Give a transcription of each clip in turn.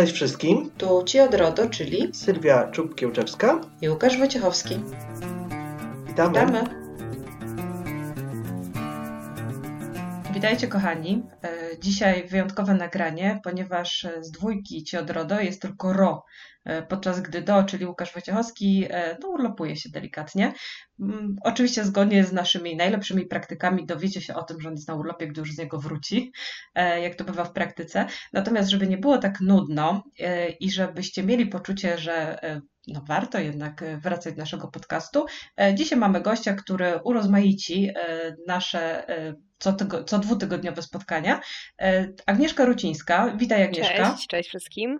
Cześć wszystkim. Tu Ci od RODO, czyli Sylwia Czubkiełczewska i Łukasz Wojciechowski. Witamy. Witamy. Witajcie kochani. E, Dzisiaj wyjątkowe nagranie, ponieważ z dwójki Ci od RODO jest tylko RO, e, podczas gdy DO, czyli Łukasz Wojciechowski, e, no, urlopuje się delikatnie. Mm, Oczywiście zgodnie z naszymi najlepszymi praktykami dowiecie się o tym, że on jest na urlopie, gdy już z niego wróci, e, jak to bywa w praktyce. Natomiast, żeby nie było tak nudno e, i żebyście mieli poczucie, że e, no warto jednak e, wracać do naszego podcastu. E, Dzisiaj mamy gościa, który urozmaici e, nasze e, co, tygo, co dwutygodniowe spotkania. E, Agnieszka Rucińska. Witaj Agnieszka. Cześć, cześć wszystkim.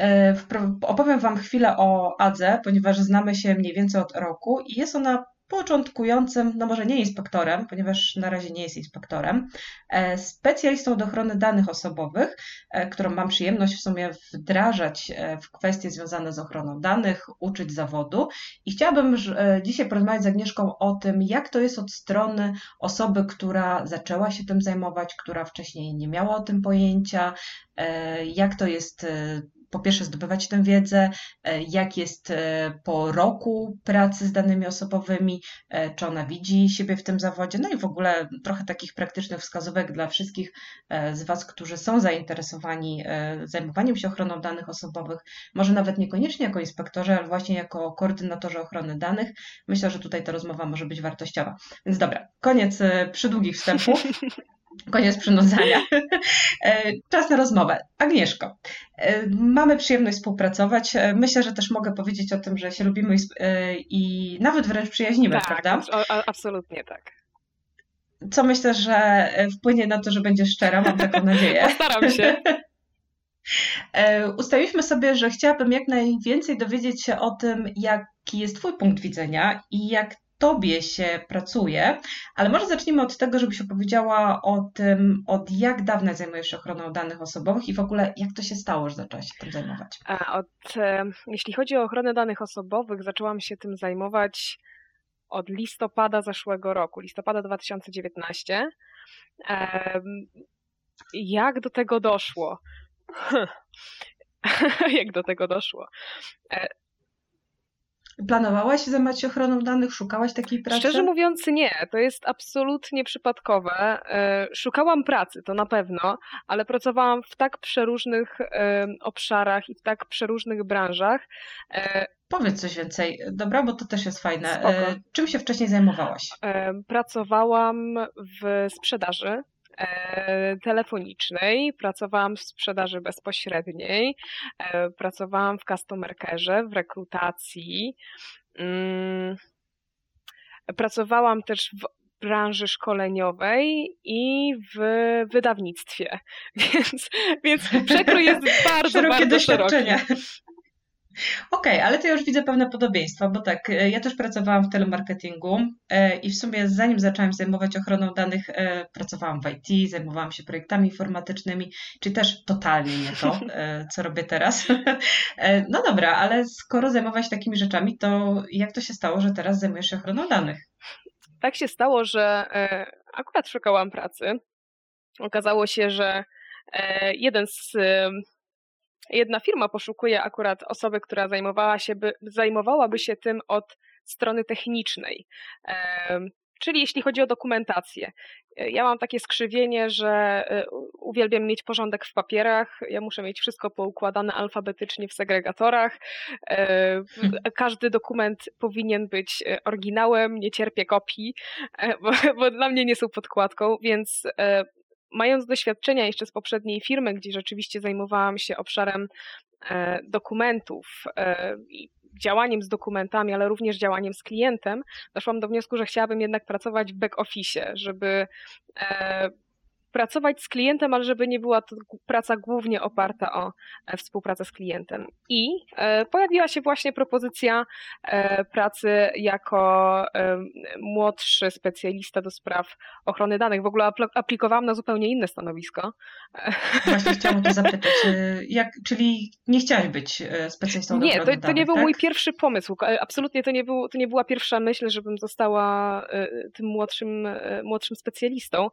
E, Opowiem Wam chwilę o Adze, ponieważ znamy się mniej więcej od roku i jest ona początkującym, no może nie inspektorem, ponieważ na razie nie jest inspektorem, e, specjalistą do ochrony danych osobowych, e, którą mam przyjemność w sumie wdrażać e, w kwestie związane z ochroną danych, uczyć zawodu. I chciałabym dzisiaj porozmawiać z Agnieszką o tym, jak to jest od strony osoby, która zaczęła się tym zajmować, która wcześniej nie miała o tym pojęcia, jak to jest po pierwsze zdobywać tę wiedzę, e, jak jest e, po roku pracy z danymi osobowymi, e, czy ona widzi siebie w tym zawodzie, no i w ogóle trochę takich praktycznych wskazówek dla wszystkich z Was, którzy są zainteresowani zajmowaniem się ochroną danych osobowych, może nawet niekoniecznie jako inspektorzy, ale właśnie jako koordynatorzy ochrony danych. Myślę, że tutaj ta rozmowa może być wartościowa. Więc dobra, koniec przydługich wstępów. Koniec przynudzania. E, Czas na rozmowę. Agnieszko, e, mamy przyjemność współpracować. E, Myślę, że też mogę powiedzieć o tym, że się lubimy i, nawet wręcz przyjaźnimy, tak, prawda? a- absolutnie tak. Co myślę, że wpłynie na to, że będziesz szczera, mam taką nadzieję. Postaram się. Ustaliliśmy sobie, że chciałabym jak najwięcej dowiedzieć się o tym, jaki jest Twój punkt widzenia i jak Tobie się pracuje, ale może zacznijmy od tego, żebyś opowiedziała o tym, od jak dawna zajmujesz się ochroną danych osobowych i w ogóle jak to się stało, że zaczęłaś się tym zajmować. Od, e, jeśli chodzi o ochronę danych osobowych, zaczęłam się tym zajmować od listopada zeszłego roku, listopada 2019. Em, Jak do tego doszło? Jak do tego doszło? Planowałaś zajmować się ochroną danych? Szukałaś takiej pracy? Szczerze mówiąc, nie. To jest absolutnie przypadkowe. E, Szukałam pracy, to na pewno, ale pracowałam w tak przeróżnych e, obszarach i w tak przeróżnych branżach. E, Powiedz coś więcej, dobra, bo to też jest fajne. Spoko. Czym się wcześniej zajmowałaś? Pracowałam w sprzedaży telefonicznej, pracowałam w sprzedaży bezpośredniej, e, pracowałam w customer care, w rekrutacji. Mm, Pracowałam też w branży szkoleniowej i w wydawnictwie, więc, więc przekrój jest bardzo, Szerokie bardzo szeroki. Okej, ale to ja już widzę pewne podobieństwa, bo tak, e, ja też pracowałam w telemarketingu e, i w sumie zanim zaczęłam zajmować ochroną danych, e, pracowałam w IT, zajmowałam się projektami informatycznymi, czyli też totalnie nie to, co robię teraz. No dobra, ale skoro zajmowałaś się takimi rzeczami, to jak to się stało, że teraz zajmujesz się ochroną danych? tak się stało, że akurat szukałam pracy. Okazało się, że jeden z, jedna firma poszukuje akurat osoby, która zajmowała się by, zajmowałaby się tym od strony technicznej. Czyli jeśli chodzi o dokumentację. E, Ja mam takie skrzywienie, że e, uwielbiam mieć porządek w papierach. Ja muszę mieć wszystko poukładane alfabetycznie w segregatorach. E, Każdy dokument powinien być oryginałem, nie cierpię kopii, bo, bo dla mnie nie są podkładką, więc mając doświadczenia jeszcze z poprzedniej firmy, gdzie rzeczywiście zajmowałam się obszarem e, dokumentów e, i działaniem z dokumentami, ale również działaniem z klientem, doszłam do wniosku, że chciałabym jednak pracować w back office, żeby e, pracować z klientem, ale żeby nie była to praca głównie oparta o e, współpracę z klientem. I e, pojawiła się właśnie propozycja e, pracy jako młodszy specjalista do spraw ochrony danych. W ogóle apl- aplikowałam na zupełnie inne stanowisko. Właśnie chciałam to zapytać. Jak, czyli nie chciałaś być specjalistą do Nie, to, ochrony to nie danych, był tak? mój pierwszy pomysł. Absolutnie to nie, był, to nie była pierwsza myśl, żebym została tym młodszym, młodszym specjalistą.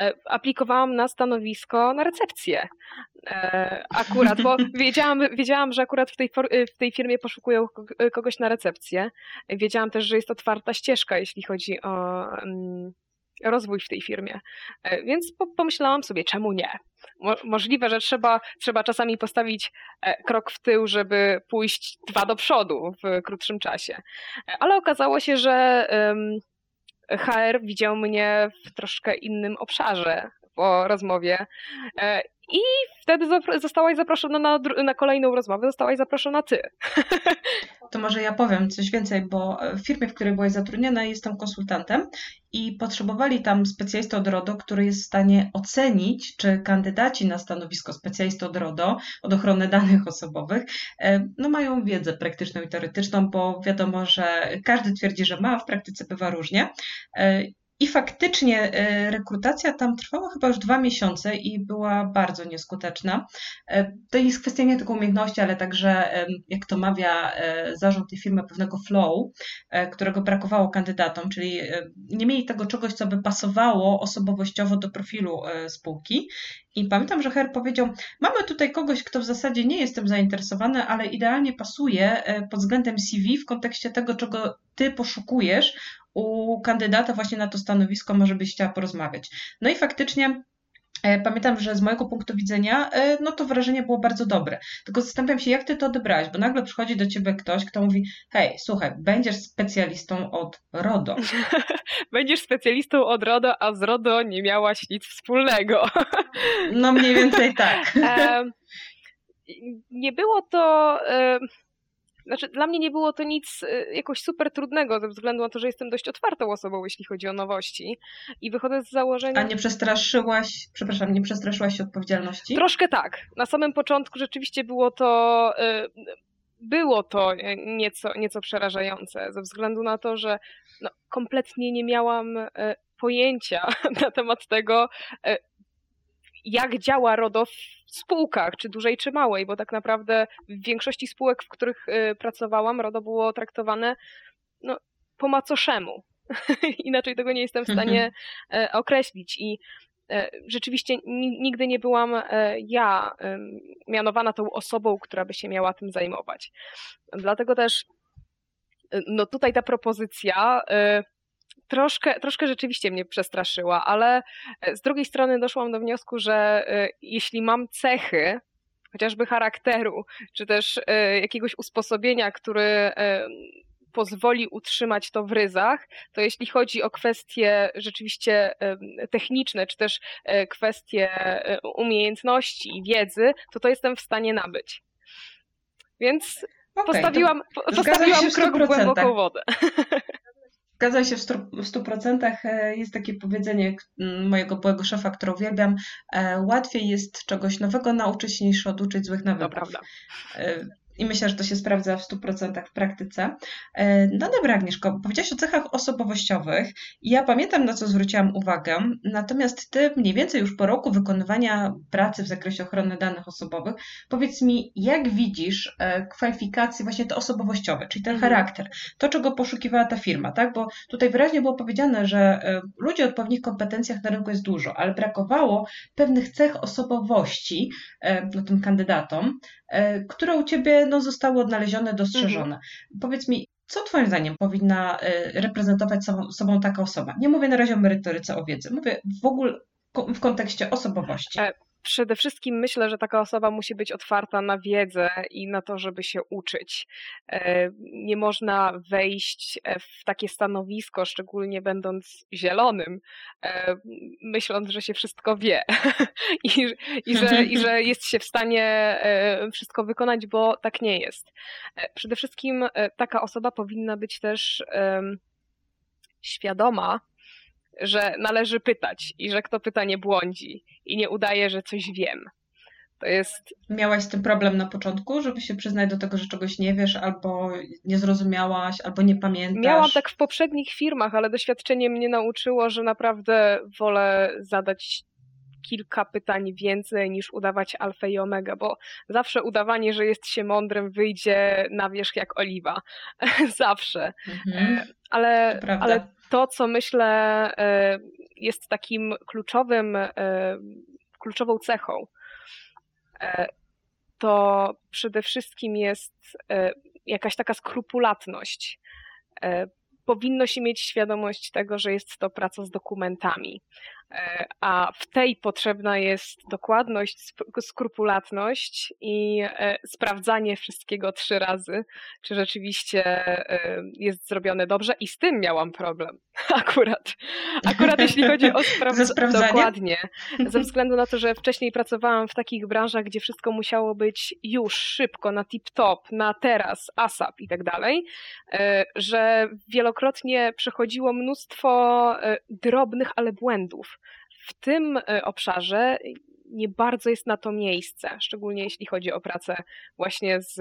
E, Aplikowałam na stanowisko na recepcję. E, akurat, bo wiedziałam, wiedziałam, że akurat w tej, w tej firmie poszukują kogoś na recepcję. Wiedziałam też, że jest otwarta ścieżka, jeśli chodzi o mm, rozwój w tej firmie. E, więc pomyślałam sobie, czemu nie? Możliwe, że trzeba, trzeba czasami postawić e, krok w tył, żeby pójść dwa do przodu w krótszym czasie. Ale okazało się, że HR widział mnie w troszkę innym obszarze po rozmowie. E, I wtedy zostałaś zaproszona na, na kolejną rozmowę, zostałaś zaproszona ty. To może ja powiem coś więcej, bo w firmie, w której byłaś zatrudniona, jestem konsultantem i potrzebowali tam specjalistę od RODO, który jest w stanie ocenić, czy kandydaci na stanowisko specjalisty od RODO, od ochrony danych osobowych, e, no mają wiedzę praktyczną i teoretyczną, bo wiadomo, że każdy twierdzi, że ma, a w praktyce bywa różnie. I faktycznie e, rekrutacja tam trwała chyba już dwa miesiące i była bardzo nieskuteczna. E, to jest kwestia nie tylko umiejętności, ale także, jak to mawia e, zarząd tej firmy, pewnego flow, którego brakowało kandydatom, czyli nie mieli tego czegoś, co by pasowało osobowościowo do profilu spółki. I pamiętam, że Her powiedział: Mamy tutaj kogoś, kto w zasadzie nie jestem zainteresowany, ale idealnie pasuje pod względem CV w kontekście tego, czego ty poszukujesz u kandydata właśnie na to stanowisko może byś chciała porozmawiać. No i faktycznie e, Pamiętam, że z mojego punktu widzenia, e, no to wrażenie było bardzo dobre. Tylko zastanawiam się, jak ty to odebrałeś, bo nagle przychodzi do ciebie ktoś, kto mówi: Hej, słuchaj, będziesz specjalistą od RODO. będziesz specjalistą od RODO, a z RODO nie miałaś nic wspólnego. no mniej więcej tak. nie było to. Znaczy, dla mnie nie było to nic y, jakoś super trudnego, ze względu na to, że jestem dość otwartą osobą, jeśli chodzi o nowości. I wychodzę z założenia. A nie przestraszyłaś, przepraszam, nie przestraszyłaś się odpowiedzialności? Troszkę tak. Na samym początku rzeczywiście było to. Y, było to nieco, nieco przerażające, ze względu na to, że no, kompletnie nie miałam y, pojęcia na temat tego, jak działa RODO w spółkach, czy dużej, czy małej, bo tak naprawdę w większości spółek, w których y, pracowałam, RODO było traktowane no, po macoszemu. Inaczej tego nie jestem w stanie mhm. e, określić. I e, rzeczywiście nigdy nie byłam e, ja mianowana tą osobą, która by się miała tym zajmować. Dlatego też no tutaj ta propozycja troszkę, troszkę rzeczywiście mnie przestraszyła, ale e, z drugiej strony doszłam do wniosku, że e, jeśli mam cechy, chociażby charakteru, czy też e, jakiegoś usposobienia, który pozwoli utrzymać to w ryzach, to jeśli chodzi o kwestie rzeczywiście techniczne, czy też kwestie umiejętności i wiedzy, to to jestem w stanie nabyć. Więc okay, postawiłam, postawiłam krok w głęboką wodę. Zgadzam się w 100%. E, jest takie powiedzenie mojego byłego szefa, które uwielbiam. E, łatwiej jest czegoś nowego nauczyć niż oduczyć złych nawyków. To prawda. I myślę, że to się sprawdza w 100% w praktyce. E, no dobra, Agnieszko, powiedziałaś o cechach osobowościowych ja pamiętam, na co zwróciłam uwagę, natomiast ty mniej więcej już po roku wykonywania pracy w zakresie ochrony danych osobowych, powiedz mi, jak widzisz e, kwalifikacje właśnie te osobowościowe, czyli ten mhm. charakter, to czego poszukiwała ta firma, tak? Bo tutaj wyraźnie było powiedziane, że e, ludzi o odpowiednich kompetencjach na rynku jest dużo, ale brakowało pewnych cech osobowości no, tym kandydatom, które u ciebie no, zostały odnalezione, dostrzeżone. Mhm. Powiedz mi, co Twoim zdaniem powinna y, reprezentować sobą, sobą taka osoba? Nie mówię na razie o merytoryce, o wiedzy, mówię w ogóle w kontekście osobowości. Przede wszystkim myślę, że taka osoba musi być otwarta na wiedzę i na to, żeby się uczyć. E, nie można wejść e, w takie stanowisko, szczególnie będąc zielonym, e, myśląc, że się wszystko wie I, i, że, i że jest się w stanie wszystko wykonać, bo tak nie jest. Przede wszystkim taka osoba powinna być też świadoma że należy pytać i że kto pyta nie błądzi i nie udaje, że coś wiem. To jest. Miałaś z tym problem na początku, żeby się przyznać do tego, że czegoś nie wiesz, albo nie zrozumiałaś, albo nie pamiętasz? Miałam tak w poprzednich firmach, ale doświadczenie mnie nauczyło, że naprawdę wolę zadać kilka pytań więcej niż udawać alfa i omega, bo zawsze udawanie, że jest się mądrym, wyjdzie na wierzch jak oliwa. zawsze. Mhm. E, ale, ale to, co myślę e, jest takim kluczowym, e, kluczową cechą, to przede wszystkim jest jakaś taka skrupulatność. Powinno się mieć świadomość tego, że jest to praca z dokumentami. E, a w tej potrzebna jest dokładność, skrupulatność i e, sprawdzanie wszystkiego trzy razy, czy rzeczywiście e, jest zrobione dobrze i z tym miałam problem akurat. Akurat jeśli chodzi o sprawdzanie. Dokładnie. Ze względu na to, że wcześniej pracowałam w takich branżach, gdzie wszystko musiało być już, szybko, na tip-top, na teraz, ASAP i tak dalej, że wielokrotnie przechodziło mnóstwo drobnych, ale błędów w tym e, obszarze nie bardzo jest na to miejsce, szczególnie jeśli chodzi o pracę właśnie z,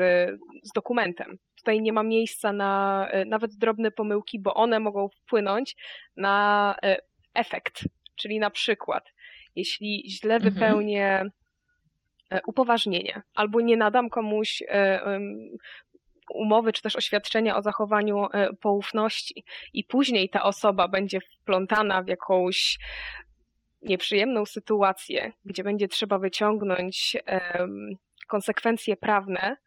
z dokumentem. Tutaj nie ma miejsca na e, nawet drobne pomyłki, bo one mogą wpłynąć na e, efekt. Czyli na przykład, jeśli źle mhm. wypełnię upoważnienie albo nie nadam komuś umowy czy też oświadczenia o zachowaniu poufności i później ta osoba będzie wplątana w jakąś nieprzyjemną sytuację, gdzie będzie trzeba wyciągnąć konsekwencje prawne,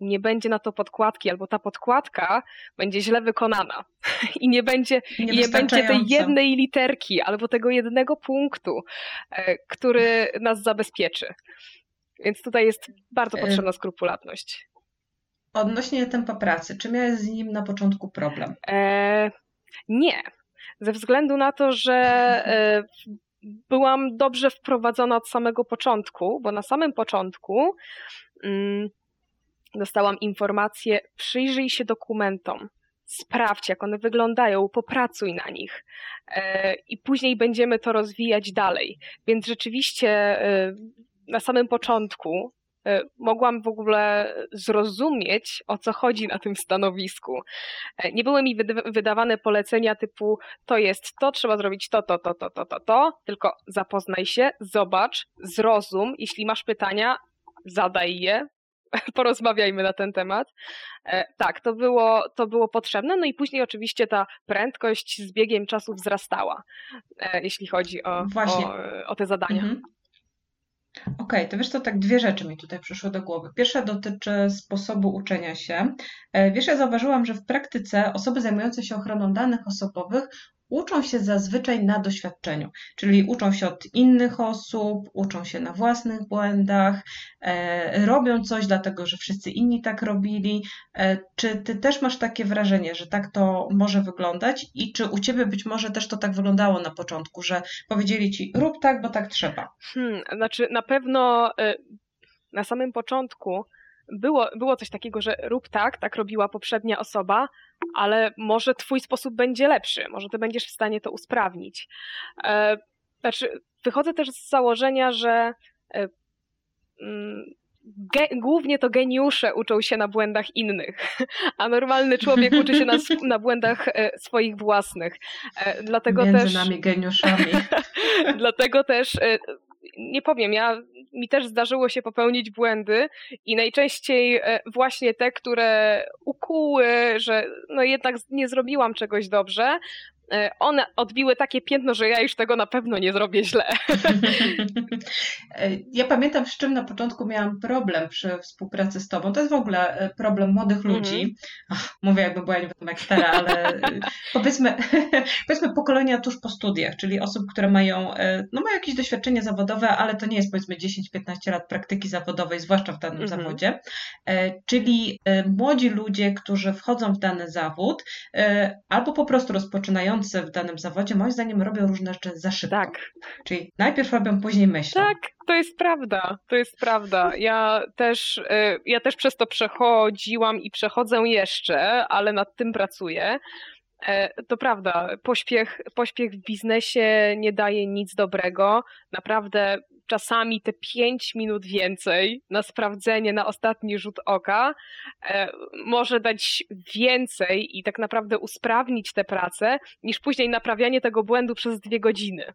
nie będzie na to podkładki, albo ta podkładka będzie źle wykonana i nie będzie, nie będzie tej jednej literki albo tego jednego punktu, e, który nas zabezpieczy. Więc tutaj jest bardzo potrzebna skrupulatność. Odnośnie tempa pracy, czy miałeś z nim na początku problem? E, nie. Ze względu na to, że e, byłam dobrze wprowadzona od samego początku, bo na samym początku mm, dostałam informację: przyjrzyj się dokumentom, sprawdź, jak one wyglądają, popracuj na nich e, i później będziemy to rozwijać dalej. Więc rzeczywiście e, na samym początku mogłam w ogóle zrozumieć, o co chodzi na tym stanowisku. E, nie były mi wydawane polecenia typu to jest to, trzeba zrobić to, to, to, to, to, to, to, tylko zapoznaj się, zobacz, zrozum. Jeśli masz pytania, zadaj je, porozmawiajmy na ten temat. E, tak, to było, to było potrzebne. No i później oczywiście ta prędkość z biegiem czasu wzrastała, jeśli chodzi o, o, o, te zadania. Mhm. Okej, okay, to wiesz to tak dwie rzeczy mi tutaj przyszły do głowy. Pierwsza dotyczy sposobu uczenia się. E, wiesz, ja zauważyłam, że w praktyce osoby zajmujące się ochroną danych osobowych uczą się zazwyczaj na doświadczeniu, czyli uczą się od innych osób, uczą się na własnych błędach, e, robią coś dlatego, że wszyscy inni tak robili. E, czy ty też masz takie wrażenie, że tak to może wyglądać i czy u ciebie być może też to tak wyglądało na początku, że powiedzieli ci rób tak, bo tak trzeba? Hmm, znaczy na pewno y, na samym początku było, było coś takiego, że rób tak, tak robiła poprzednia osoba, ale może twój sposób będzie lepszy, może ty będziesz w stanie to usprawnić. E, znaczy, wychodzę też z założenia, że e, mm, Ge głównie to geniusze uczą się na błędach innych, a normalny człowiek uczy się na, na błędach e, swoich własnych. E, dlatego Między też, nami geniuszami. dlatego też e, nie powiem, ja, mi też zdarzyło się popełnić błędy i najczęściej e, właśnie te, które ukuły, że no jednak nie zrobiłam czegoś dobrze, one odbiły takie piętno, że ja już tego na pewno nie zrobię źle. E, ja pamiętam, z czym na początku miałam problem przy współpracy z Tobą. To jest w ogóle e, problem młodych ludzi. Mm. Ach, mówię, jakby była nie wiem jak stara, ale powiedzmy, powiedzmy pokolenia tuż po studiach, czyli osób, które mają, no mają jakieś doświadczenie zawodowe, ale to nie jest powiedzmy 10-15 lat praktyki zawodowej, zwłaszcza w danym mm -hmm. zawodzie. Czyli młodzi ludzie, którzy wchodzą w dany zawód albo po prostu rozpoczynają w danym zawodzie, moim zdaniem robią różne rzeczy za szybko. Tak. Czyli najpierw robią, później myślą. Tak, to jest prawda, to jest prawda. Ja też, y, ja też przez to przechodziłam i przechodzę jeszcze, ale nad tym pracuję. E, to prawda, pośpiech, pośpiech w biznesie nie daje nic dobrego. Naprawdę czasami te 5 minut więcej na sprawdzenie, na ostatni rzut oka e, może dać więcej i tak naprawdę usprawnić tę pracę, niż później naprawianie tego błędu przez dwie godziny.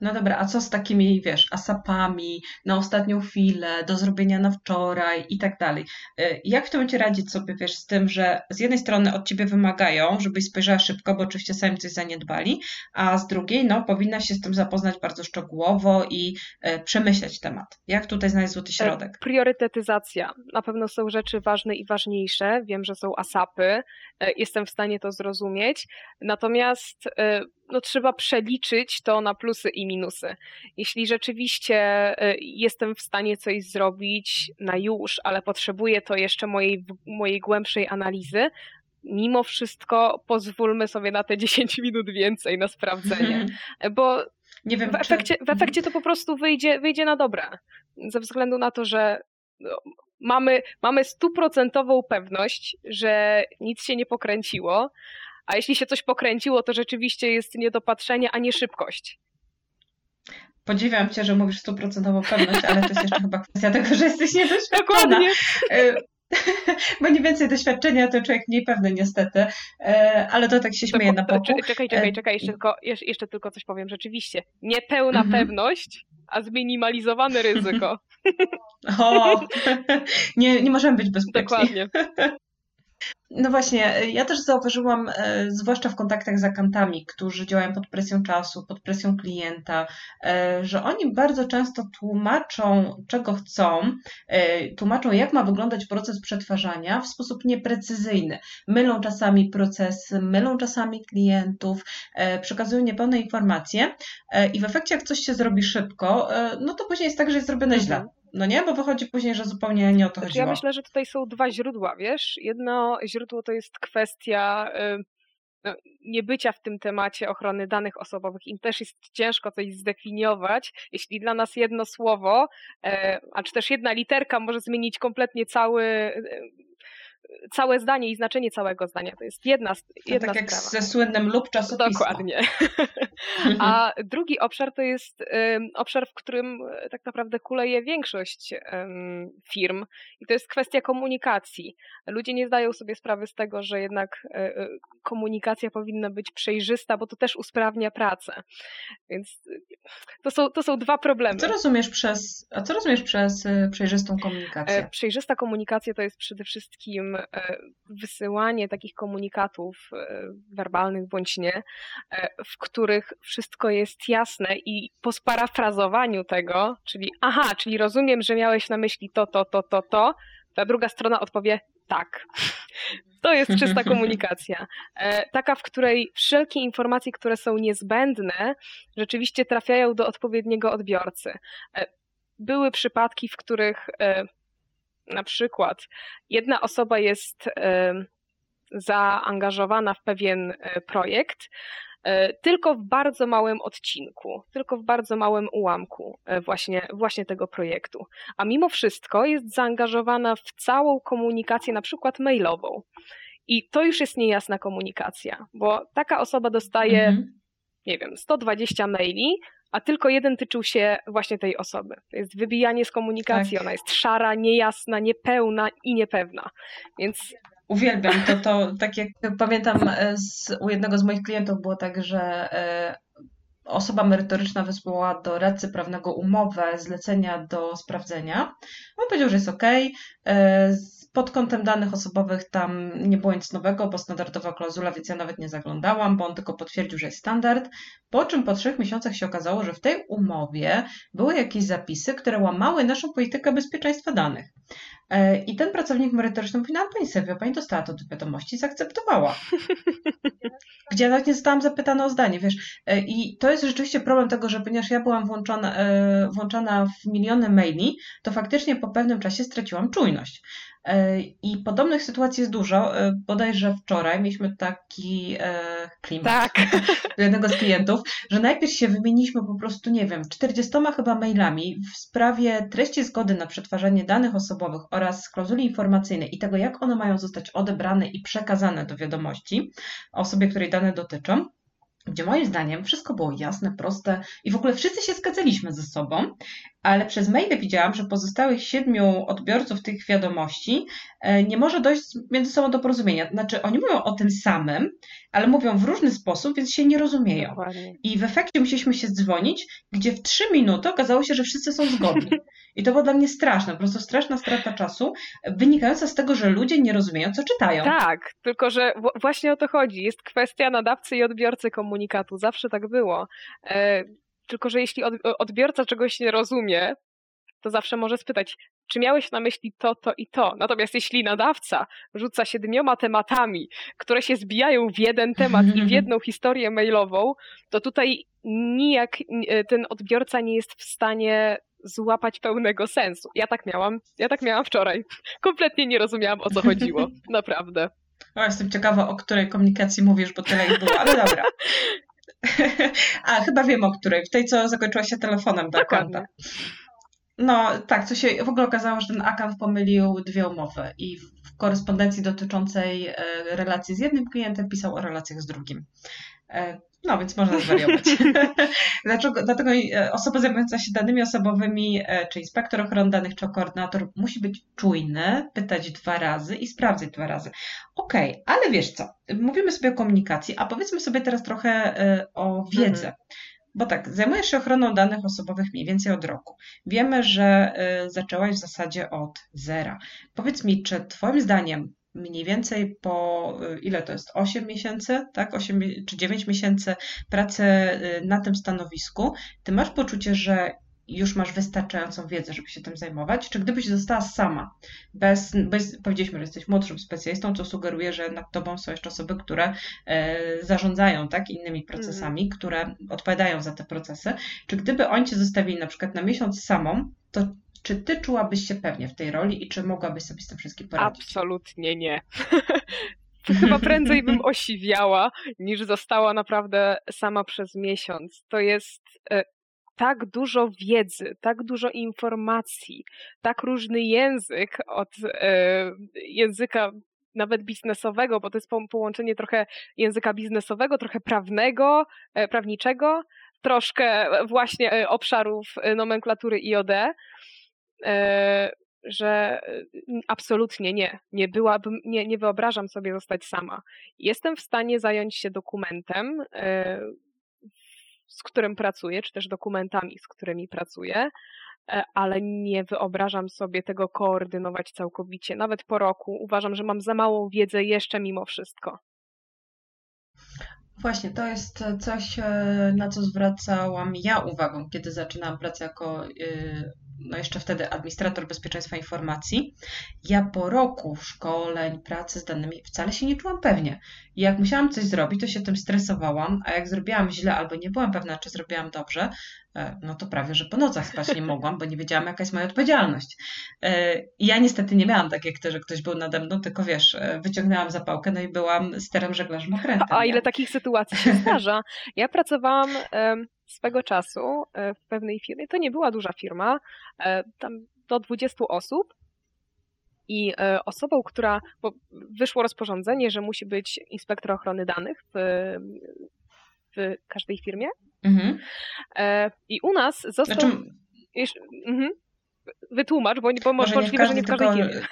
No dobra, a co z takimi, wiesz, asapami na ostatnią chwilę, do zrobienia na wczoraj i tak dalej? Y, jak w tym momencie radzić sobie, wiesz, z tym, że z jednej strony od ciebie wymagają, żebyś spojrzała szybko, bo oczywiście sami coś zaniedbali, a z drugiej, no, powinna się z tym zapoznać bardzo szczegółowo i y, przemyśleć temat. Jak tutaj znaleźć złoty środek? Priorytetyzacja. Na pewno są rzeczy ważne i ważniejsze. Wiem, że są asapy. Jestem w stanie to zrozumieć. Natomiast no, trzeba przeliczyć to na plusy i minusy. Jeśli rzeczywiście y, jestem w stanie coś zrobić na już, ale potrzebuję to jeszcze mojej, mojej głębszej analizy, mimo wszystko pozwólmy sobie na te 10 minut więcej na sprawdzenie, bo nie wiem, w, efekcie, czy... w efekcie to po prostu wyjdzie, wyjdzie na dobre. Ze względu na to, że no, mamy, mamy stuprocentową pewność, że nic się nie pokręciło, a jeśli się coś pokręciło, to rzeczywiście jest niedopatrzenie, a nie szybkość. Podziwiam cię, że mówisz stuprocentową pewność, ale to jest jeszcze chyba kwestia tego, że jesteś niedoświadczona. Dokładnie. E, bo nie więcej doświadczenia, to człowiek mniej pewny niestety, e, ale to tak się śmieje na boku. Czekaj, czekaj, czekaj, jeszcze tylko, jeszcze tylko coś powiem. Rzeczywiście, niepełna mhm. pewność, a zminimalizowane ryzyko. O, nie, nie możemy być bezpieczni. Dokładnie. No właśnie, ja też zauważyłam, e, zwłaszcza w kontaktach z akantami, którzy działają pod presją czasu, pod presją klienta, e, że oni bardzo często tłumaczą, czego chcą, tłumaczą, jak ma wyglądać proces przetwarzania w sposób nieprecyzyjny. Mylą czasami procesy, mylą czasami klientów, przekazują niepełne informacje i w efekcie, jak coś się zrobi szybko, no to później jest tak, że jest zrobione źle. No nie, bo wychodzi później, że zupełnie nie o to znaczy, chodziło. Ja myślę, że tutaj są dwa źródła, wiesz? Jedno źródło to jest kwestia no, niebycia w tym temacie ochrony danych osobowych. Im też jest ciężko coś zdefiniować, jeśli dla nas jedno słowo, e, a czy też jedna literka może zmienić kompletnie cały e, całe zdanie i znaczenie całego zdania. To jest jedna, jedna tak sprawa. jak ze słynnym lub czasopismo. Dokładnie. A drugi obszar to jest um, obszar, w którym e, tak naprawdę kuleje większość um, firm i to jest kwestia komunikacji. Ludzie nie zdają sobie sprawy z tego, że jednak um, komunikacja powinna być przejrzysta, bo to też usprawnia pracę. Więc to są, to są dwa problemy. A co rozumiesz przez, a co rozumiesz przez przejrzystą komunikację? Przejrzysta komunikacja to jest przede wszystkim wysyłanie takich komunikatów e, werbalnych bądź nie, e, w których wszystko jest jasne i po sparafrazowaniu tego, czyli aha, czyli rozumiem, że miałeś na myśli to, to, to, to, to, ta druga strona odpowie tak. To jest czysta komunikacja. Taka, w której wszelkie informacje, które są niezbędne, rzeczywiście trafiają do odpowiedniego odbiorcy. Były przypadki, w których na przykład jedna osoba jest zaangażowana w pewien e, projekt, e, tylko w bardzo małym odcinku, tylko w bardzo małym ułamku e, właśnie, właśnie tego projektu. A mimo wszystko jest zaangażowana w całą komunikację, na przykład mailową. I to już jest niejasna komunikacja, bo taka osoba dostaje, mhm. nie wiem, 120 maili, a tylko jeden tyczył się właśnie tej osoby. To jest wybijanie z komunikacji. Tak. Ona jest szara, niejasna, niepełna i niepewna. Więc Uwielbiam to, to tak jak pamiętam e, z, u jednego z moich klientów było tak, że e, osoba merytoryczna wysłała do radcy prawnego umowę zlecenia do sprawdzenia. On powiedział, że jest ok. Pod kątem danych osobowych tam nie było nic nowego, bo standardowa klauzula, więc ja nawet nie zaglądałam, bo on tylko potwierdził, że jest standard. Po czym po trzech miesiącach się okazało, że w tej umowie były jakieś zapisy, które łamały naszą politykę bezpieczeństwa danych. E, I ten pracownik merytoryczny mówi, no pani Sylwia, pani dostała to do wiadomości i zaakceptowała. Gdzie nawet nie zostałam zapytana o zdanie, wiesz. E, I to jest rzeczywiście problem tego, że ponieważ ja byłam włączona, e, włączona w miliony maili, to faktycznie po pewnym czasie straciłam czujność. I podobnych sytuacji jest dużo. Bodajże wczoraj mieliśmy taki klimat tak. do jednego z klientów, że najpierw się wymieniliśmy po prostu, nie wiem, 40 chyba mailami w sprawie treści zgody na przetwarzanie danych osobowych oraz klauzuli informacyjnej i tego, jak one mają zostać odebrane i przekazane do wiadomości osobie, której dane dotyczą gdzie moim zdaniem wszystko było jasne, proste i w ogóle wszyscy się zgadzaliśmy ze sobą, ale przez maile widziałam, że pozostałych siedmiu odbiorców tych wiadomości e, nie może dojść między sobą do porozumienia. Znaczy, oni mówią o tym samym, ale mówią w różny sposób, więc się nie rozumieją. Dokładnie. I w efekcie musieliśmy się dzwonić, gdzie w trzy minuty okazało się, że wszyscy są zgodni. I to było dla mnie straszne, po prostu straszna strata czasu, wynikająca z tego, że ludzie nie rozumieją, co czytają. Tak, tylko że właśnie o to chodzi. Jest kwestia nadawcy i odbiorcy komunikatu. Zawsze tak było. E, tylko, że jeśli od, odbiorca czegoś nie rozumie, to zawsze może spytać, czy miałeś na myśli to, to i to. Natomiast jeśli nadawca rzuca siedmioma tematami, które się zbijają w jeden temat i w jedną historię mailową, to tutaj nijak e, ten odbiorca nie jest w stanie złapać pełnego sensu. Ja tak miałam, ja tak miałam wczoraj. Kompletnie nie rozumiałam o co chodziło. Naprawdę. O, jestem ciekawa, o której komunikacji mówisz, bo tyle ich było, ale dobra. A, chyba wiem o której. W tej, co zakończyła się telefonem do Dokładnie. konta. No tak, co się w ogóle okazało, że ten akant pomylił dwie umowy i w korespondencji dotyczącej e, relacji z jednym klientem pisał o relacjach z drugim. E, No, więc można zwariować. Dlaczego, dlatego e, osoba zajmująca się danymi osobowymi, czy inspektor ochrony danych, czy koordynator, musi być czujny, pytać dwa razy i sprawdzać dwa razy. Okej, ale wiesz co, mówimy sobie o komunikacji, a powiedzmy sobie teraz trochę o wiedzy. Bo tak, zajmujesz się ochroną danych osobowych mniej więcej od roku. Wiemy, że y, zaczęłaś w zasadzie od zera. Powiedz mi, czy Twoim zdaniem mniej więcej po y, ile to jest? 8 miesięcy, tak? 8 mi- czy 9 miesięcy pracy y, na tym stanowisku, ty masz poczucie, że już masz wystarczającą wiedzę, żeby się tym zajmować? Czy gdybyś została sama, bez, bez powiedzieliśmy, że jesteś młodszym specjalistą, co sugeruje, że nad tobą są jeszcze osoby, które e, zarządzają tak, innymi procesami, które odpowiadają za te procesy. Czy gdyby oni cię zostawili na przykład na miesiąc samą, to czy ty czułabyś się pewnie w tej roli i czy mogłabyś sobie z tym wszystkim poradzić? Absolutnie nie. To chyba prędzej bym osiwiała, niż została naprawdę sama przez miesiąc. To jest e, tak dużo wiedzy, tak dużo informacji, tak różny język od e, języka nawet biznesowego, bo to jest po- połączenie trochę języka biznesowego, trochę prawnego, e, prawniczego, troszkę właśnie e, obszarów e, nomenklatury IOD, e, że e, absolutnie nie. Nie byłabym, nie, nie wyobrażam sobie zostać sama. Jestem w stanie zająć się dokumentem, z którym pracuję, czy też dokumentami, z którymi pracuję, e, ale nie wyobrażam sobie tego koordynować całkowicie. Nawet po roku uważam, że mam za małą wiedzę jeszcze mimo wszystko. Właśnie, to jest coś, e, na co zwracałam ja uwagę, kiedy zaczynałam pracę jako, y, no jeszcze wtedy, administrator bezpieczeństwa informacji. Ja po roku szkoleń, pracy z danymi wcale się nie czułam pewnie. I jak musiałam coś zrobić, to się tym stresowałam, a jak zrobiłam źle albo nie byłam pewna, czy zrobiłam dobrze, e, no to prawie, że po nocach spać nie mogłam, bo nie wiedziałam, jaka jest moja odpowiedzialność. E, I ja niestety nie miałam tak jak ty, że ktoś był nade mną, tylko wiesz, e, wyciągnęłam zapałkę, no i byłam sterem żeglarzem okrętem. A nie? ile takich sytuacji się zdarza? Ja pracowałam swego czasu e, w pewnej firmie. To nie była duża firma, e, tam do 20 osób. I e, osobą, która. Bo wyszło rozporządzenie, że musi być inspektor ochrony danych w, w każdej firmie. Mhm. E, I u nas został. Znaczy, Jeszcze- mhm. Wytłumacz, bo, bo Może możliwe, że nie w każdej firmie.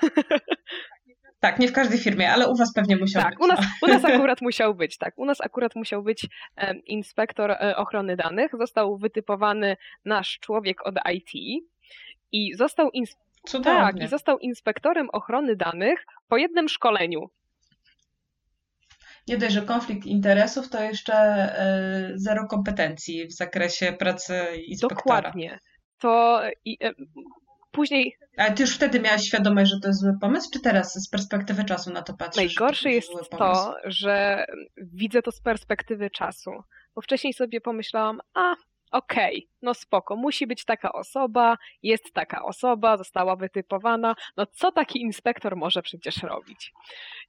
tak, nie w każdej firmie, ale u Was pewnie musiał Tak, być. u nas, no. u nas akurat musiał być, tak. U nas akurat musiał być em, inspektor e, ochrony danych. Został wytypowany nasz człowiek od IT i został, ins- tak, i został inspektorem ochrony danych po jednym szkoleniu. Nie dość, że konflikt interesów, to jeszcze e, zero kompetencji w zakresie pracy inspektora. Dokładnie. To i, e, później Ale Ty już wtedy miałaś świadomość, że to jest zły pomysł, czy teraz z perspektywy czasu na to patrzysz? najgorsze jest pomysł? to, że widzę to z perspektywy czasu. Bo wcześniej sobie pomyślałam, a okej, no spoko, musi być taka osoba, jest taka osoba, została wytypowana, no co taki inspektor może przecież robić?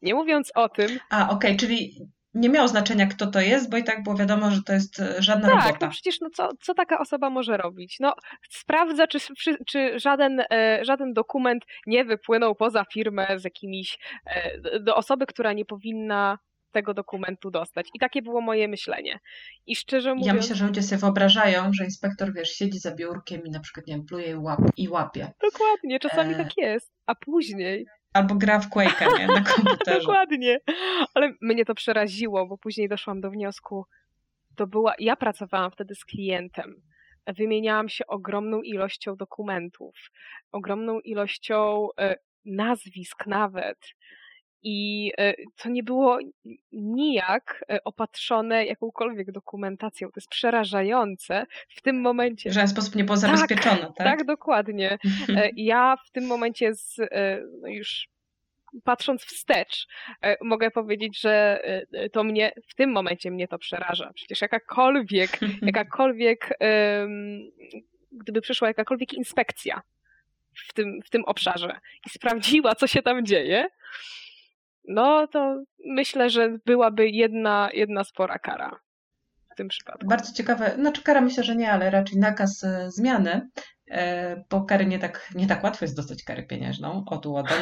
Nie mówiąc o tym, A, okej, czyli nie miało znaczenia, kto to jest, bo i tak było wiadomo, że to jest e, żadna tak, robota. no przecież no co, co taka osoba może robić? No sprawdza, czy, czy, żaden, e, żaden dokument nie wypłynął poza firmę z jakimiś, e, do osoby, która nie powinna tego dokumentu dostać. I takie było moje myślenie. I szczerze mówiąc... Ja myślę, że ludzie sobie wyobrażają, że inspektor, wiesz, siedzi za biurkiem i na przykład, nie wiem, pluje i, łap, i łapie. Dokładnie, czasami E. tak jest. A później albo gra w Quake'a, nie? Na komputerze. Dokładnie. Ale mnie to przeraziło, bo później doszłam do wniosku, to była, ja pracowałam wtedy z klientem. Wymieniałam się ogromną ilością dokumentów, ogromną ilością e, nazwisk nawet. I e, to nie było nijak e, opatrzone jakąkolwiek dokumentacją. To jest przerażające w tym momencie. W żaden sposób nie było zabezpieczone, tak? Tak, tak dokładnie. E, ja w tym momencie z, no już patrząc wstecz, mogę powiedzieć, że to mnie, w tym momencie mnie to przeraża. Przecież jakakolwiek, jakakolwiek, gdyby przyszła jakakolwiek inspekcja w tym, w tym obszarze i sprawdziła, co się tam dzieje, no to myślę, że byłaby jedna, jedna spora kara w tym przypadku. Bardzo ciekawe, znaczy kara myślę, że nie, ale raczej nakaz e, zmiany, bo kary nie tak, nie tak łatwo jest dostać karę pieniężną od UODO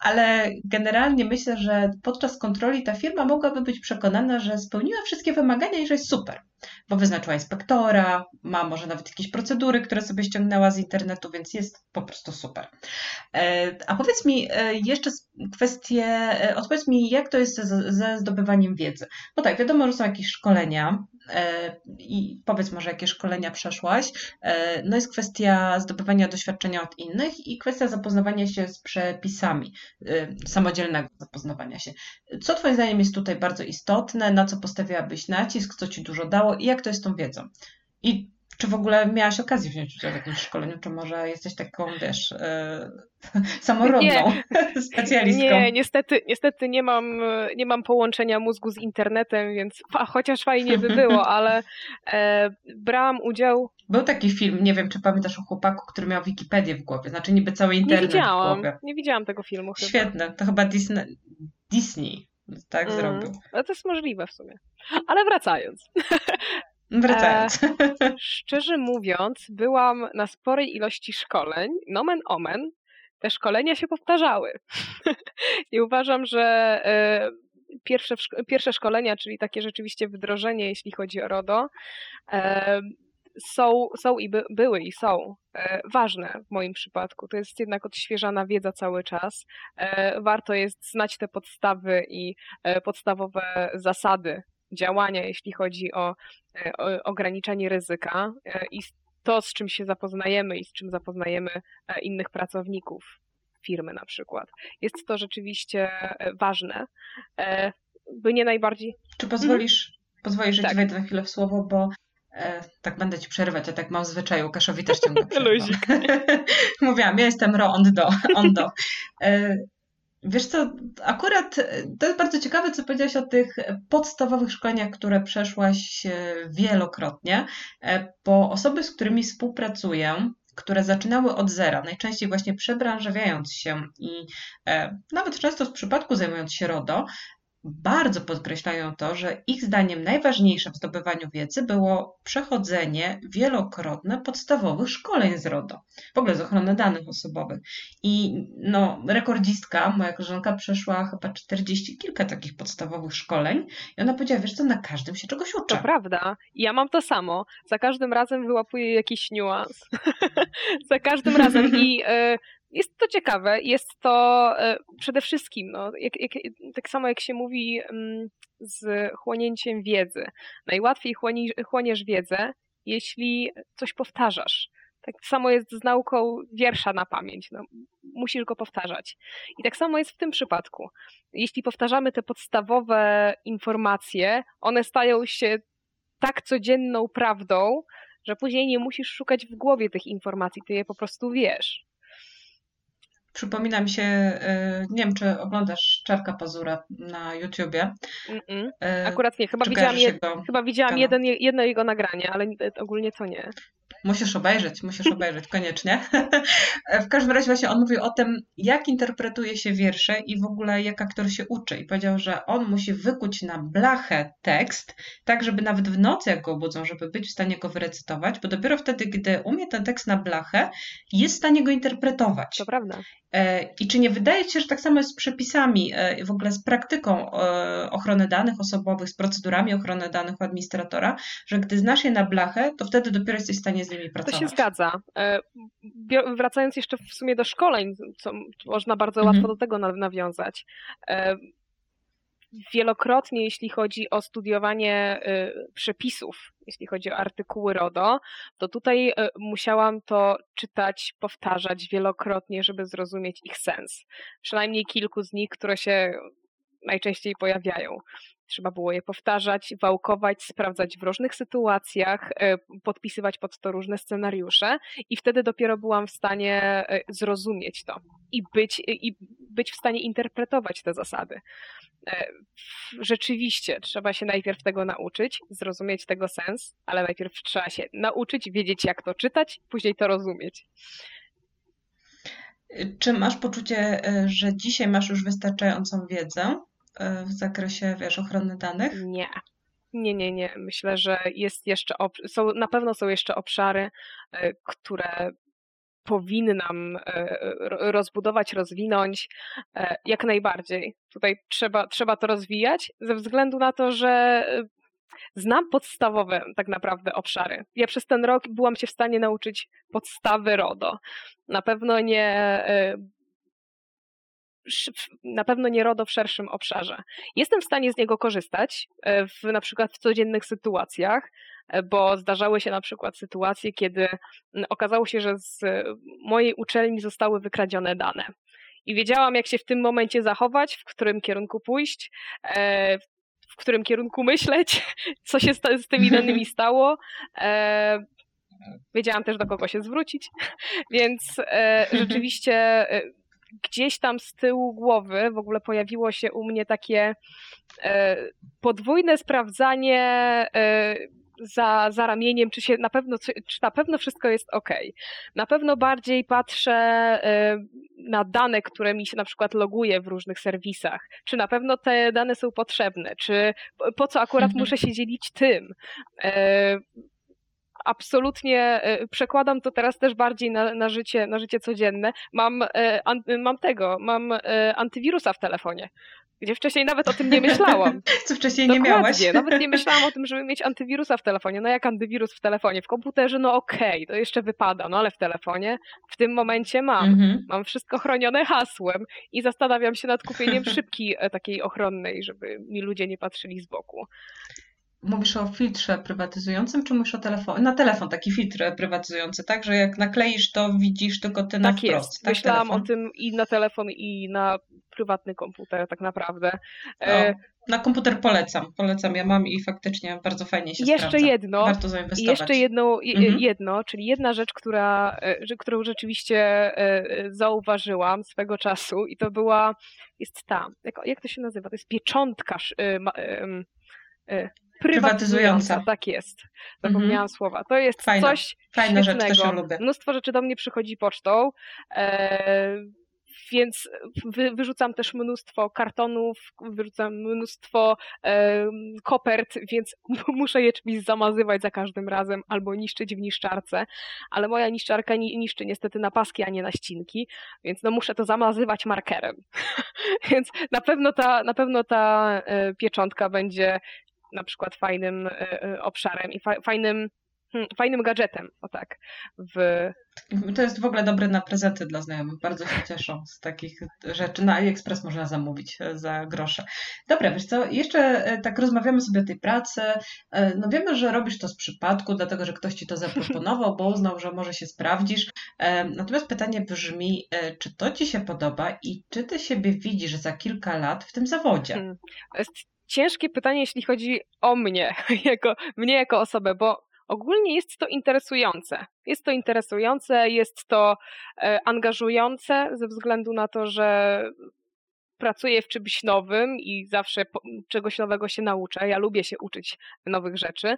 Ale generalnie myślę, że podczas kontroli ta firma mogłaby być przekonana, że spełniła wszystkie wymagania i że jest super, bo wyznaczyła inspektora, ma może nawet jakieś procedury, które sobie ściągnęła z internetu, więc jest po prostu super. E, a powiedz mi e, jeszcze kwestię, e, odpowiedz mi, jak to jest ze, ze zdobywaniem wiedzy? Bo tak, wiadomo, że są jakieś szkolenia, i powiedz może, jakie szkolenia przeszłaś. No jest kwestia zdobywania doświadczenia od innych i kwestia zapoznawania się z przepisami, samodzielnego zapoznawania się. Co Twoim zdaniem jest tutaj bardzo istotne, na co postawiłabyś nacisk, co Ci dużo dało i jak to jest z tą wiedzą? I czy w ogóle miałaś okazję wziąć udział w jakimś szkoleniu, czy może jesteś taką, wiesz, yy, samorodną nie, specjalistką? Nie, niestety, niestety nie mam, nie mam połączenia mózgu z internetem, więc a, chociaż fajnie by było, ale e, brałam udział... Był taki film, nie wiem, czy pamiętasz o chłopaku, który miał Wikipedię w głowie, znaczy niby cały internet nie widziałam, w głowie. Nie widziałam tego filmu chyba. Świetne, to chyba Disney, Disney tak mm, zrobił. Ale to jest możliwe w sumie. Ale wracając. Wracając. E, szczerze mówiąc, byłam na sporej ilości szkoleń. Nomen omen, te szkolenia się powtarzały. I uważam, że e, pierwsze, pierwsze szkolenia, czyli takie rzeczywiście wdrożenie, jeśli chodzi o RODO, e, są, są i by, były i są e, ważne w moim przypadku. To jest jednak odświeżana wiedza cały czas. Warto jest znać te podstawy i podstawowe zasady działania, jeśli chodzi o, e, o ograniczanie ryzyka e, i to, z czym się zapoznajemy i z czym zapoznajemy e, innych pracowników firmy na przykład. Jest to rzeczywiście ważne, by nie najbardziej... Czy pozwolisz, mhm. pozwolisz, że tak. ci wejdę na chwilę w słowo, bo E, tak będę ci przerywać, ja tak mam w zwyczaju, Łukaszowi też ciągle Mówiłam, ja jestem ro, on do, on do. E, Wiesz co, akurat e, to jest bardzo ciekawe, co powiedziałaś o tych podstawowych szkoleniach, które przeszłaś e, wielokrotnie, e, bo osoby, z którymi współpracuję, które zaczynały od zera, najczęściej właśnie przebranżawiając się i e, nawet często w przypadku zajmując się RODO, bardzo podkreślają to, że ich zdaniem najważniejsze w zdobywaniu wiedzy było przechodzenie wielokrotne podstawowych szkoleń z RODO, w ogóle z ochrony danych osobowych. I no, rekordzistka, moja koleżanka przeszła chyba 40 kilka takich podstawowych szkoleń i ona powiedziała, wiesz co, na każdym się czegoś uczy. To prawda. Ja mam to samo. Za każdym razem wyłapuję jakiś niuans. Za każdym razem i y, jest to ciekawe, jest to e, przede wszystkim, no, jak, jak, tak samo jak się mówi mm, z chłonięciem wiedzy. Najłatwiej chłoni, chłoniesz wiedzę, jeśli coś powtarzasz. Tak samo jest z nauką wiersza na pamięć. No, musisz go powtarzać. I tak samo jest w tym przypadku. Jeśli powtarzamy te podstawowe informacje, one stają się tak codzienną prawdą, że później nie musisz szukać w głowie tych informacji, ty je po prostu wiesz. Przypomina mi się, e, nie wiem, czy oglądasz Czarka Pazura na YouTubie. Mm-mm. Akurat nie, chyba widziałam, je, chyba widziałam jeden, jedno jego nagranie, ale ogólnie to nie. Musisz obejrzeć, musisz obejrzeć, koniecznie. w każdym razie właśnie on mówił o tym, jak interpretuje się wiersze i w ogóle jak aktor się uczy. I powiedział, że on musi wykuć na blachę tekst, tak żeby nawet w nocy, jak go obudzą, żeby być w stanie go wyrecytować, bo dopiero wtedy, gdy umie ten tekst na blachę, jest w stanie go interpretować. To prawda. E, I czy nie wydaje Ci się, że tak samo jest z przepisami, e, w ogóle z praktyką e, ochrony danych osobowych, z procedurami ochrony danych u administratora, że gdy znasz je na blachę, to wtedy dopiero jesteś w stanie z nimi pracować? To się zgadza. Wracając jeszcze w sumie do szkoleń, co można bardzo mhm. łatwo do tego nawiązać wielokrotnie, jeśli chodzi o studiowanie y, przepisów, jeśli chodzi o artykuły RODO, to tutaj y, musiałam to czytać, powtarzać wielokrotnie, żeby zrozumieć ich sens. Przynajmniej kilku z nich, które się najczęściej pojawiają. Trzeba było je powtarzać, wałkować, sprawdzać w różnych sytuacjach, y, podpisywać pod to różne scenariusze i wtedy dopiero byłam w stanie zrozumieć to i być, i być w stanie interpretować te zasady. E, rzeczywiście trzeba się najpierw tego nauczyć, zrozumieć tego sens, ale najpierw trzeba się nauczyć, wiedzieć jak to czytać, później to rozumieć. Czy masz poczucie, e, że dzisiaj masz już wystarczającą wiedzę e, w zakresie, wiesz, ochrony danych? Nie. Nie, nie, nie. Myślę, że jest jeszcze, są, na pewno są jeszcze obszary, które powinnam e, rozbudować, rozwinąć e, jak najbardziej. Tutaj trzeba, trzeba to rozwijać ze względu na to, że e, znam podstawowe tak naprawdę obszary. Ja przez ten rok byłam się w stanie nauczyć podstawy RODO. Na pewno nie na pewno nie RODO w szerszym obszarze. Jestem w stanie z niego korzystać w na przykład w codziennych sytuacjach, bo zdarzały się na przykład sytuacje, kiedy okazało się, że z mojej uczelni zostały wykradzione dane. I wiedziałam, jak się w tym momencie zachować, w którym kierunku pójść, e, w którym kierunku myśleć, co się z tymi danymi stało. E, wiedziałam też, do kogo się zwrócić, więc e, rzeczywiście gdzieś tam z tyłu głowy w ogóle pojawiło się u mnie takie podwójne sprawdzanie za, za ramieniem, czy się na pewno, czy, czy na pewno wszystko jest ok. Na pewno bardziej patrzę y, na dane, które mi się na przykład loguje w różnych serwisach. Czy na pewno te dane są potrzebne? Czy po co akurat mhm. muszę się dzielić tym? Absolutnie y, przekładam to teraz też bardziej na, na, życie, na życie codzienne. Mam, mam tego, mam antywirusa w telefonie gdzie wcześniej nawet o tym nie myślałam. Co wcześniej nie miałaś. Nawet nie myślałam o tym, żeby mieć antywirusa w telefonie. No jak antywirus w telefonie? W komputerze, no okej, okay, to jeszcze wypada, no ale w telefonie w tym momencie mam. Mhm. Mam wszystko chronione hasłem i zastanawiam się nad kupieniem szybki e, takiej ochronnej, żeby mi ludzie nie patrzyli z boku. Mówisz o filtrze prywatyzującym, czy mówisz o telefonie? Na telefon taki filtr prywatyzujący, tak? Że jak nakleisz, to widzisz tylko ty na tak wprost. Jest. Tak, Myślałam telefon. o tym i na telefon, i na prywatny komputer tak naprawdę. E, na komputer polecam, polecam. Ja mam i faktycznie bardzo fajnie się jeszcze sprawdza. Jedno, Warto zainwestować. Jeszcze jedno, mhm. jedno, czyli jedna rzecz, która, e, którą rzeczywiście e, zauważyłam swego czasu i to była, jest ta, jak, jak to się nazywa? To jest pieczątka prywatyzująca. Tak jest. Zapomniałam mhm. słowa. To jest Fajna. coś Fajna świetnego. rzecz, też lubię. Mnóstwo rzeczy do mnie przychodzi pocztą. E, więc wy, wyrzucam też mnóstwo kartonów, wyrzucam mnóstwo e, kopert, więc muszę je czymś zamazywać za każdym razem albo niszczyć w niszczarce, ale moja niszczarka niszczy niestety na paski, a nie na ścinki, więc no muszę to zamazywać markerem. więc na pewno ta, na pewno ta e, pieczątka będzie na przykład fajnym e, e, obszarem i fajnym, hmm, fajnym gadżetem, o tak. W... To jest w ogóle dobre na prezenty dla znajomych. Bardzo się cieszą z takich rzeczy. Na AliExpress można zamówić e, za grosze. Dobra, wiesz co, jeszcze tak rozmawiamy sobie o tej pracy. No wiemy, że robisz to z przypadku, dlatego że ktoś ci to zaproponował, bo uznał, że może się sprawdzisz. Natomiast pytanie brzmi, czy to ci się podoba i czy ty siebie widzisz za kilka lat w tym zawodzie? Hmm. Ciężkie pytanie, jeśli chodzi o mnie, jako, mnie jako osobę, bo ogólnie jest to interesujące. Jest to interesujące, jest to e, angażujące ze względu na to, że pracuję w czymś nowym i zawsze czegoś nowego się nauczę. Ja lubię się uczyć nowych rzeczy.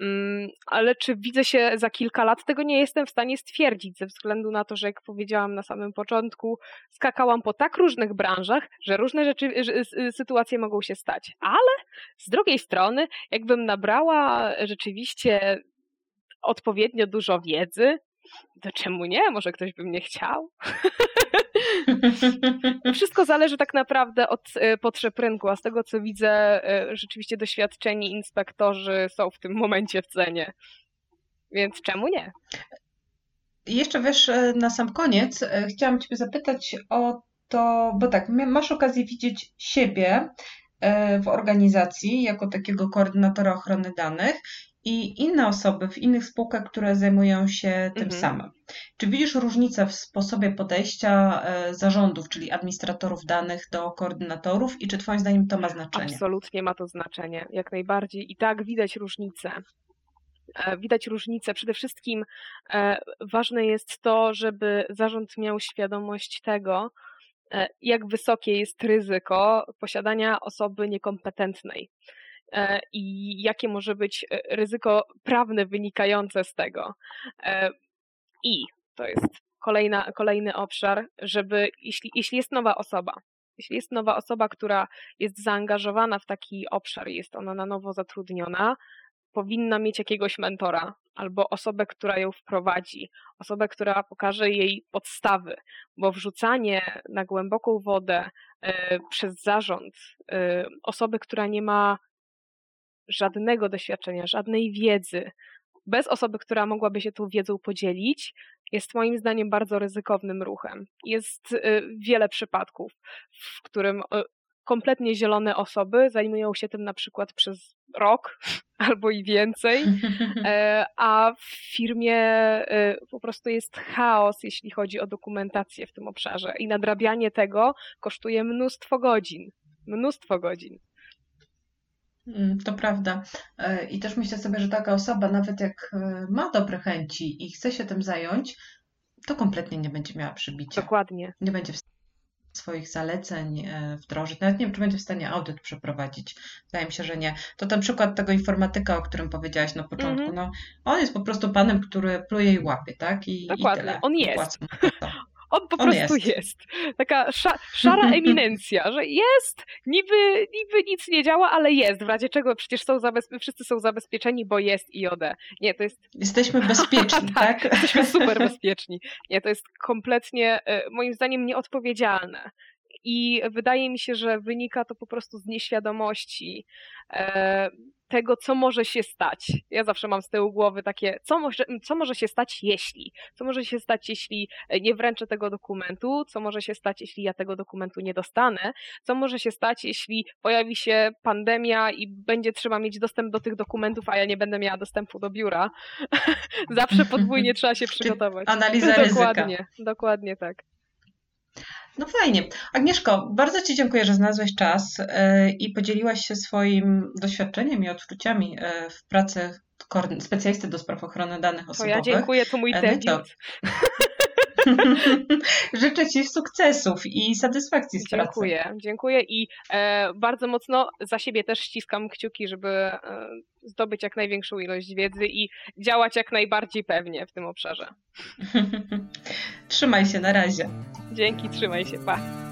Mm, ale czy widzę się za kilka lat, tego nie jestem w stanie stwierdzić, ze względu na to, że jak powiedziałam na samym początku, skakałam po tak różnych branżach, że różne rzeczy, sytuacje mogą się stać. Ale z drugiej strony, jakbym nabrała rzeczywiście odpowiednio dużo wiedzy, to czemu nie? Może ktoś by mnie chciał? Wszystko zależy tak naprawdę od e, potrzeb rynku, a z tego co widzę, e, rzeczywiście doświadczeni inspektorzy są w tym momencie w cenie. Więc czemu nie? Jeszcze wiesz, e, na sam koniec chciałam Ciebie zapytać o to, bo tak, masz okazję widzieć siebie w organizacji jako takiego koordynatora ochrony danych i inne osoby w innych spółkach, które zajmują się tym mhm. samym. Czy widzisz różnicę w sposobie podejścia e, zarządów, czyli administratorów danych do koordynatorów i czy Twoim zdaniem to ma znaczenie? Absolutnie ma to znaczenie, jak najbardziej. I tak widać różnicę. E, widać różnicę. Przede wszystkim e, ważne jest to, żeby zarząd miał świadomość tego, jak wysokie jest ryzyko posiadania osoby niekompetentnej. E, i jakie może być e, ryzyko prawne wynikające z tego. E, I to jest kolejna, kolejny obszar, żeby jeśli, jeśli jest nowa osoba, jeśli jest nowa osoba, która jest zaangażowana w taki obszar, jest ona na nowo zatrudniona, powinna mieć jakiegoś mentora albo osobę, która ją wprowadzi, osobę, która pokaże jej podstawy, bo wrzucanie na głęboką wodę przez zarząd osoby, która nie ma żadnego doświadczenia, żadnej wiedzy, bez osoby, która mogłaby się tą wiedzą podzielić, jest moim zdaniem bardzo ryzykownym ruchem. Jest y, wiele przypadków, w którym y, kompletnie zielone osoby zajmują się tym na przykład przez rok albo i więcej, e, a w firmie y, po prostu jest chaos, jeśli chodzi o dokumentację w tym obszarze i nadrabianie tego kosztuje mnóstwo godzin. Mnóstwo godzin. Mm, to prawda. E, I też myślę sobie, że taka osoba, nawet jak e, ma dobre chęci i chce się tym zająć, to kompletnie nie będzie miała przybicia. Dokładnie. Nie będzie w swoich zaleceń e, wdrożyć. Nawet nie wiem, czy będzie w stanie audyt przeprowadzić. Wydaje mi się, że nie. To ten przykład tego informatyka, o którym powiedziałaś na początku. Mm -hmm. No, on jest po prostu panem, który pluje i łapie, tak? I, Dokładnie. I tyle. On jest. On po On prostu jest. jest. Taka sza, szara eminencja, że jest, niby, niby nic nie działa, ale jest. W razie czego przecież są wszyscy są zabezpieczeni, bo jest IOD. Nie, to jest... Jesteśmy bezpieczni, tak? tak? Jesteśmy super bezpieczni. Nie, to jest kompletnie, e, moim zdaniem, nieodpowiedzialne. I wydaje mi się, że wynika to po prostu z nieświadomości e, tego, co może się stać. Ja zawsze mam z tyłu głowy takie, co może, co może się stać, jeśli? Co może się stać, jeśli nie wręczę tego dokumentu? Co może się stać, jeśli ja tego dokumentu nie dostanę? Co może się stać, jeśli pojawi się pandemia i będzie trzeba mieć dostęp do tych dokumentów, a ja nie będę miała dostępu do biura? zawsze podwójnie trzeba się przygotować. Analiza ryzyka. Dokładnie, dokładnie tak. No fajnie. Agnieszko, bardzo Ci dziękuję, że znalazłeś czas e, i podzieliłaś się swoim doświadczeniem i odczuciami e, w pracy specjalisty do spraw ochrony danych osobowych. To ja dziękuję, to mój e, debiut. No Życzę Ci sukcesów i satysfakcji z dziękuję, pracy. Dziękuję, dziękuję i e, bardzo mocno za siebie też ściskam kciuki, żeby e, zdobyć jak największą ilość wiedzy i działać jak najbardziej pewnie w tym obszarze. Trzymaj się, na razie. Dzięki, trzymaj się, pa.